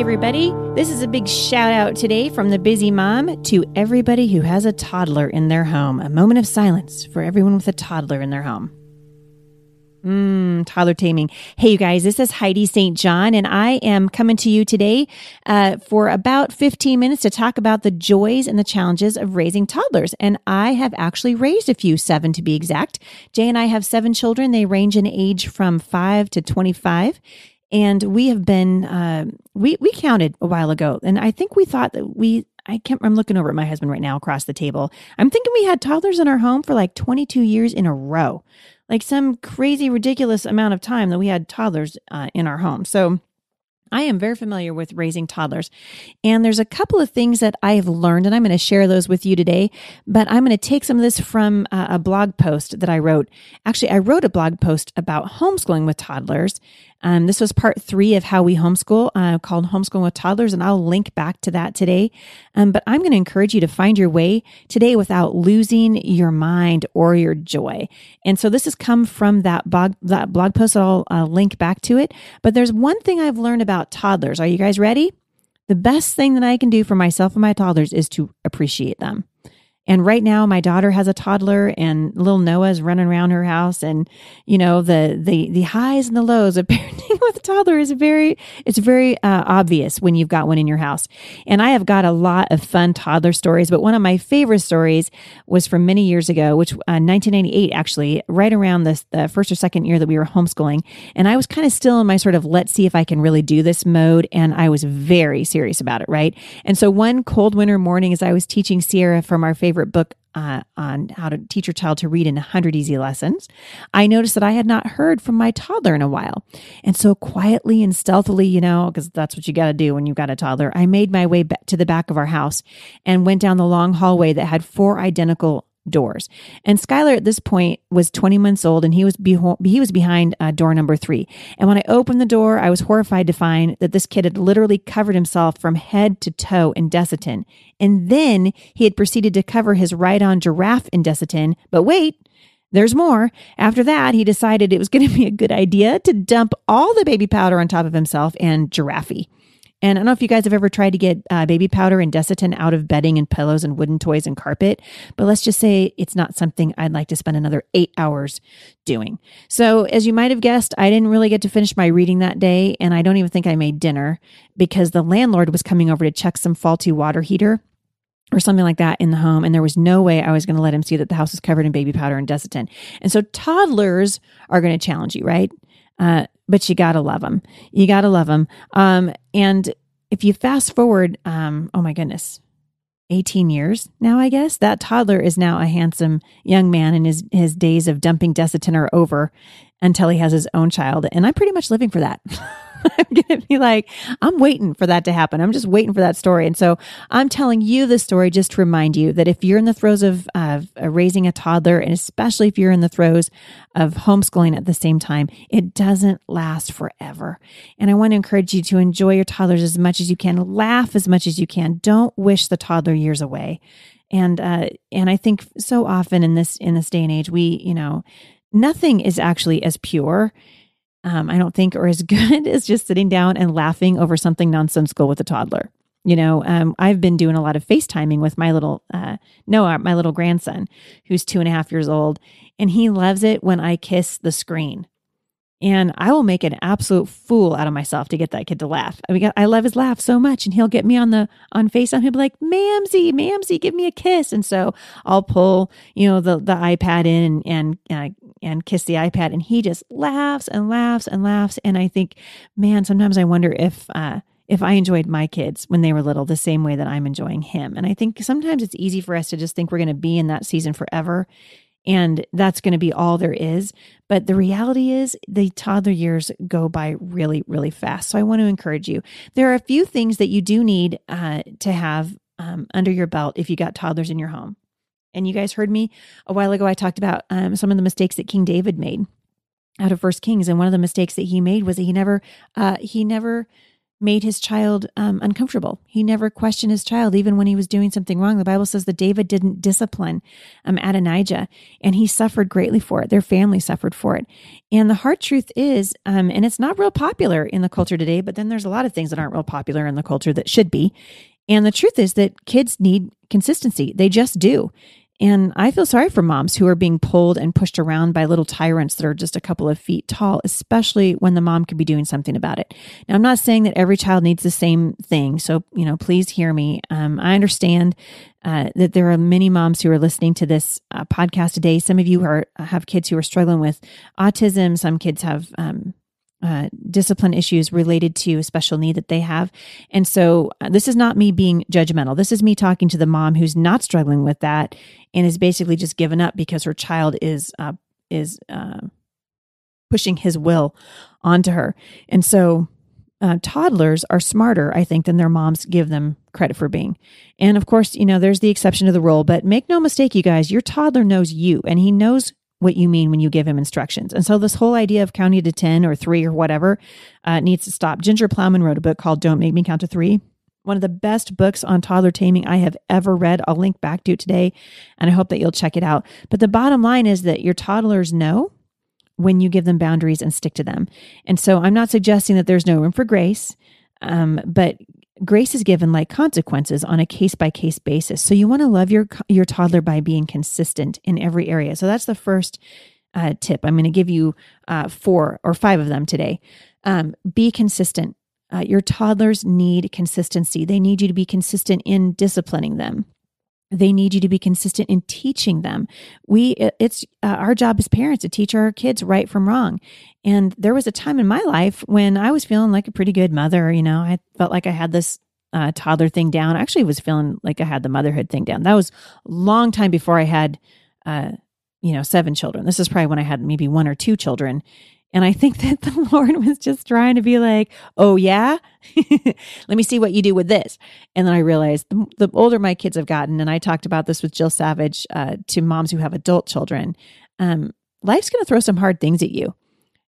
Everybody. This is a big shout out today from the busy mom to everybody who has a toddler in their home. A moment of silence for everyone with a toddler in their home. Mmm, toddler taming. Hey, you guys, this is Heidi St. John, and I am coming to you today uh, for about 15 minutes to talk about the joys and the challenges of raising toddlers. And I have actually raised a few, seven to be exact. Jay and I have seven children. They range in age from five to 25 and we have been uh, we we counted a while ago and i think we thought that we i can't i'm looking over at my husband right now across the table i'm thinking we had toddlers in our home for like 22 years in a row like some crazy ridiculous amount of time that we had toddlers uh, in our home so I am very familiar with raising toddlers. And there's a couple of things that I have learned, and I'm going to share those with you today. But I'm going to take some of this from a blog post that I wrote. Actually, I wrote a blog post about homeschooling with toddlers. Um, this was part three of how we homeschool uh, called Homeschooling with Toddlers, and I'll link back to that today. Um, but I'm going to encourage you to find your way today without losing your mind or your joy. And so this has come from that blog, that blog post. I'll uh, link back to it. But there's one thing I've learned about toddlers. Are you guys ready? The best thing that I can do for myself and my toddlers is to appreciate them. And right now, my daughter has a toddler, and little Noah's running around her house. And you know the the the highs and the lows of parenting with a toddler is very it's very uh, obvious when you've got one in your house. And I have got a lot of fun toddler stories, but one of my favorite stories was from many years ago, which uh, 1998 actually, right around the first or second year that we were homeschooling, and I was kind of still in my sort of let's see if I can really do this mode, and I was very serious about it, right? And so one cold winter morning, as I was teaching Sierra from our favorite book uh, on how to teach your child to read in 100 easy lessons, I noticed that I had not heard from my toddler in a while. And so, quietly and stealthily, you know, because that's what you got to do when you've got a toddler, I made my way to the back of our house and went down the long hallway that had four identical doors. And Skylar at this point was 20 months old and he was beho- he was behind uh, door number 3. And when I opened the door, I was horrified to find that this kid had literally covered himself from head to toe in Desitin. And then he had proceeded to cover his right-on giraffe in Desitin. But wait, there's more. After that, he decided it was going to be a good idea to dump all the baby powder on top of himself and giraffe. And I don't know if you guys have ever tried to get uh, baby powder and Desitin out of bedding and pillows and wooden toys and carpet, but let's just say it's not something I'd like to spend another eight hours doing. So, as you might have guessed, I didn't really get to finish my reading that day, and I don't even think I made dinner because the landlord was coming over to check some faulty water heater or something like that in the home. And there was no way I was going to let him see that the house was covered in baby powder and Desitin. And so toddlers are going to challenge you, right? Uh, but you gotta love them. You gotta love them. Um, and if you fast forward, um, oh my goodness, 18 years now, I guess that toddler is now a handsome young man, and his his days of dumping Desitin are over until he has his own child. And I'm pretty much living for that. I'm going to be like, I'm waiting for that to happen. I'm just waiting for that story. And so I'm telling you the story just to remind you that if you're in the throes of, of raising a toddler, and especially if you're in the throes of homeschooling at the same time, it doesn't last forever. And I want to encourage you to enjoy your toddlers as much as you can, laugh as much as you can. Don't wish the toddler years away. And uh, and I think so often in this in this day and age, we you know nothing is actually as pure um, I don't think are as good as just sitting down and laughing over something nonsensical with a toddler. You know, um, I've been doing a lot of FaceTiming with my little uh, Noah, my little grandson, who's two and a half years old, and he loves it when I kiss the screen. And I will make an absolute fool out of myself to get that kid to laugh. I mean, I love his laugh so much, and he'll get me on the on FaceTime. He'll be like, "Mamsie, Mamsie, give me a kiss." And so I'll pull, you know, the the iPad in and and, uh, and kiss the iPad, and he just laughs and laughs and laughs. And I think, man, sometimes I wonder if uh, if I enjoyed my kids when they were little the same way that I'm enjoying him. And I think sometimes it's easy for us to just think we're going to be in that season forever and that's going to be all there is. But the reality is, the toddler years go by really, really fast. So I want to encourage you. There are a few things that you do need uh, to have um, under your belt if you got toddlers in your home. And you guys heard me a while ago. I talked about um, some of the mistakes that King David made out of First Kings, and one of the mistakes that he made was that he never, uh, he never made his child um, uncomfortable. He never questioned his child, even when he was doing something wrong. The Bible says that David didn't discipline um, Adonijah, and he suffered greatly for it. Their family suffered for it. And the hard truth is, um, and it's not real popular in the culture today, but then there's a lot of things that aren't real popular in the culture that should be. And the truth is that kids need consistency. They just do. And I feel sorry for moms who are being pulled and pushed around by little tyrants that are just a couple of feet tall, especially when the mom could be doing something about it. Now, I'm not saying that every child needs the same thing. So, you know, please hear me. Um, I understand uh, that there are many moms who are listening to this uh, podcast today. Some of you are have kids who are struggling with autism. Some kids have um, uh, discipline issues related to a special need that they have. And so uh, this is not me being judgmental. This is me talking to the mom who's not struggling with that and is basically just given up because her child is uh, is uh, pushing his will onto her. And so uh, toddlers are smarter, I think, than their moms give them credit for being. And of course, you know, there's the exception to the rule, but make no mistake, you guys, your toddler knows you and he knows what you mean when you give him instructions. And so this whole idea of counting to 10 or three or whatever uh, needs to stop. Ginger Plowman wrote a book called Don't Make Me Count to Three. One of the best books on toddler taming I have ever read. I'll link back to it today, and I hope that you'll check it out. But the bottom line is that your toddlers know when you give them boundaries and stick to them. And so I'm not suggesting that there's no room for grace, um, but grace is given like consequences on a case by case basis. So you want to love your your toddler by being consistent in every area. So that's the first uh, tip. I'm going to give you uh, four or five of them today. Um, be consistent. Uh, your toddlers need consistency. They need you to be consistent in disciplining them. They need you to be consistent in teaching them. We, it's uh, our job as parents to teach our kids right from wrong. And there was a time in my life when I was feeling like a pretty good mother. You know, I felt like I had this uh, toddler thing down. I actually was feeling like I had the motherhood thing down. That was a long time before I had, uh, you know, seven children. This is probably when I had maybe one or two children. And I think that the Lord was just trying to be like, oh, yeah, let me see what you do with this. And then I realized the, the, older my kids have gotten, and I talked about this with Jill Savage uh, to moms who have adult children, um, life's going to throw some hard things at you.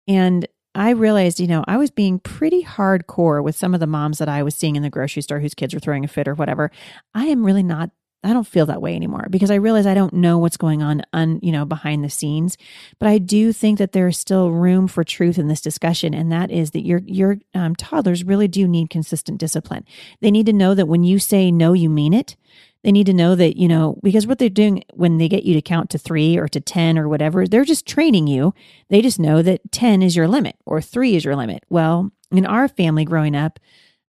And I realized, you know, I was being pretty hardcore with some of the moms that I was seeing in the grocery store whose kids were throwing a fit or whatever. I am really not I don't feel that way anymore because I realize I don't know what's going on un, you know behind the scenes. But I do think that there is still room for truth in this discussion and that is that your your um, toddlers really do need consistent discipline. They need to know that when you say no you mean it. They need to know that you know because what they're doing when they get you to count to 3 or to 10 or whatever they're just training you. They just know that 10 is your limit or 3 is your limit. Well in our family growing up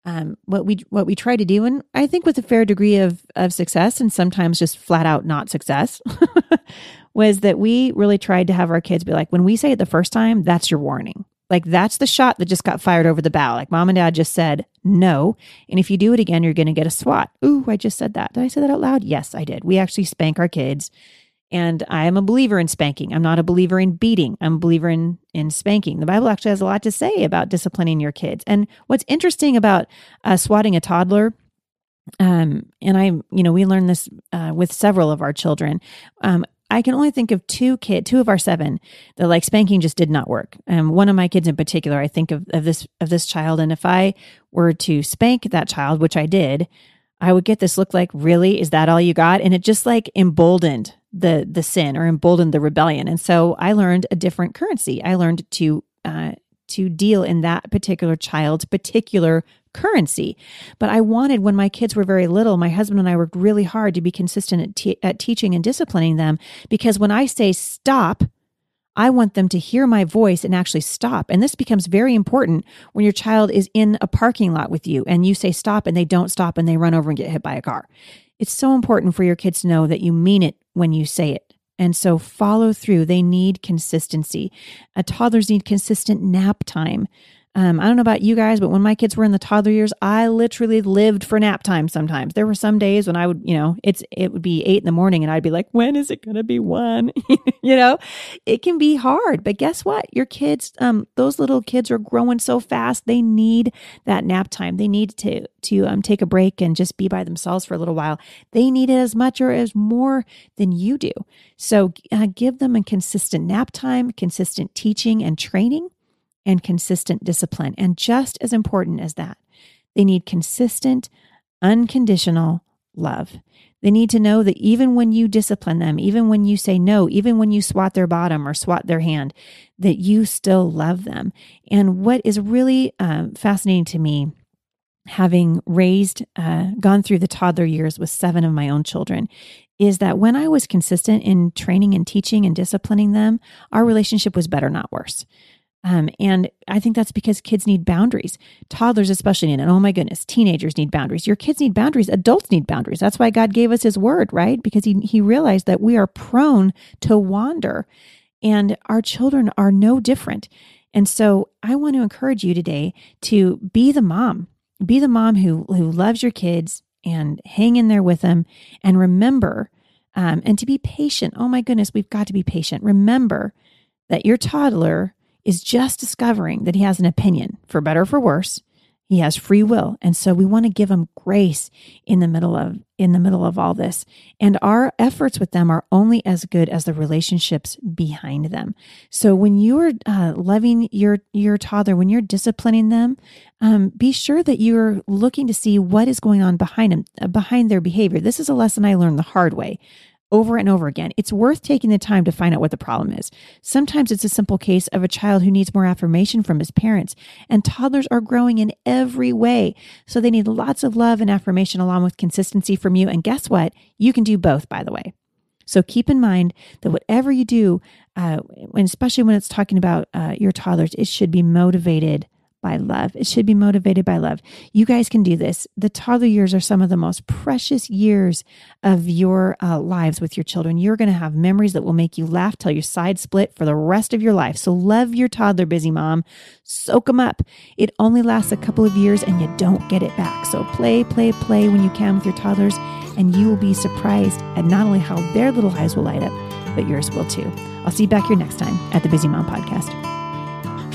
um, what we what we try to do, and I think with a fair degree of of success, and sometimes just flat out not success, was that we really tried to have our kids be like, when we say it the first time, that's your warning. Like that's the shot that just got fired over the bow. Like mom and dad just said no, and if you do it again, you're going to get a swat. Ooh, I just said that. Did I say that out loud? Yes, I did. We actually spank our kids and I am a believer in spanking. I'm not a believer in beating. I'm a believer in in spanking. The Bible actually has a lot to say about disciplining your kids. And what's interesting about uh, swatting a toddler, um, and I, you know, we learned this uh, with several of our children. Um, I can only think of two kid, two of our seven that like spanking just did not work. Um, one of my kids in particular, I think of, of this of this child, and if I were to spank that child, which I did, I would get this look like, really, is that all you got? And it just like emboldened the the sin or emboldened the rebellion. And so I learned a different currency. I learned to uh, to deal in that particular child's particular currency. But I wanted when my kids were very little, my husband and I worked really hard to be consistent at, te- at teaching and disciplining them because when I say stop, I want them to hear my voice and actually stop. And this becomes very important when your child is in a parking lot with you and you say stop and they don't stop and they run over and get hit by a car. It's so important for your kids to know that you mean it when you say it. And so follow through. They need consistency. Uh, toddlers need consistent nap time. Um, I don't know about you guys, but when my kids were in the toddler years, I literally lived for nap time sometimes. There were some days when I would, you know, it's it would be eight in the morning and I'd be like, when is it gonna be one? you know, it can be hard. But guess what? Your kids, um, those little kids are growing so fast, they need that nap time. They need to to um take a break and just be by themselves for a little while. They need it as much or as more than you do. So uh, give them a consistent nap time, consistent teaching and training and consistent discipline. And just as important as that, they need consistent, unconditional love. They need to know that even when you discipline them, even when you say no, even when you swat their bottom or swat their hand, that you still love them. And what is really um, fascinating to me, having raised, uh, gone through the toddler years with seven of my own children, is that when I was consistent in training and teaching and disciplining them, our relationship was better, not worse. Um, and I think that's because kids need boundaries. Toddlers, especially, and oh my goodness, teenagers need boundaries. Your kids need boundaries. Adults need boundaries. That's why God gave us His Word, right? Because He He realized that we are prone to wander, and our children are no different. And so, I want to encourage you today to be the mom, be the mom who who loves your kids and hang in there with them, and remember, um, and to be patient. Oh my goodness, we've got to be patient. Remember that your toddler is just discovering that he has an opinion, for better or for worse. He has free will. And so we want to give him grace in the middle of in the middle of all this. And our efforts with them are only as good as the relationships behind them. So when you're uh, loving your your toddler, when you're disciplining them, um, be sure that you're looking to see what is going on behind them, uh, behind their behavior. This is a lesson I learned the hard way over and over again. It's worth taking the time to find out what the problem is. Sometimes it's a simple case of a child who needs more affirmation from his parents, and toddlers are growing in every way. So they need lots of love and affirmation along with consistency from you. And guess what? You can do both, by the way. So keep in mind that whatever you do, uh, and especially when it's talking about uh, your toddlers, it should be motivated by love. It should be motivated by love. You guys can do this. The toddler years are some of the most precious years of your uh, lives with your children. You're going to have memories that will make you laugh till your side split for the rest of your life. So love your toddler, busy mom. Soak them up. It only lasts a couple of years and you don't get it back. So play, play, play when you can with your toddlers, and you will be surprised at not only how their little eyes will light up, but yours will too. I'll see you back here next time at the Busy Mom Podcast.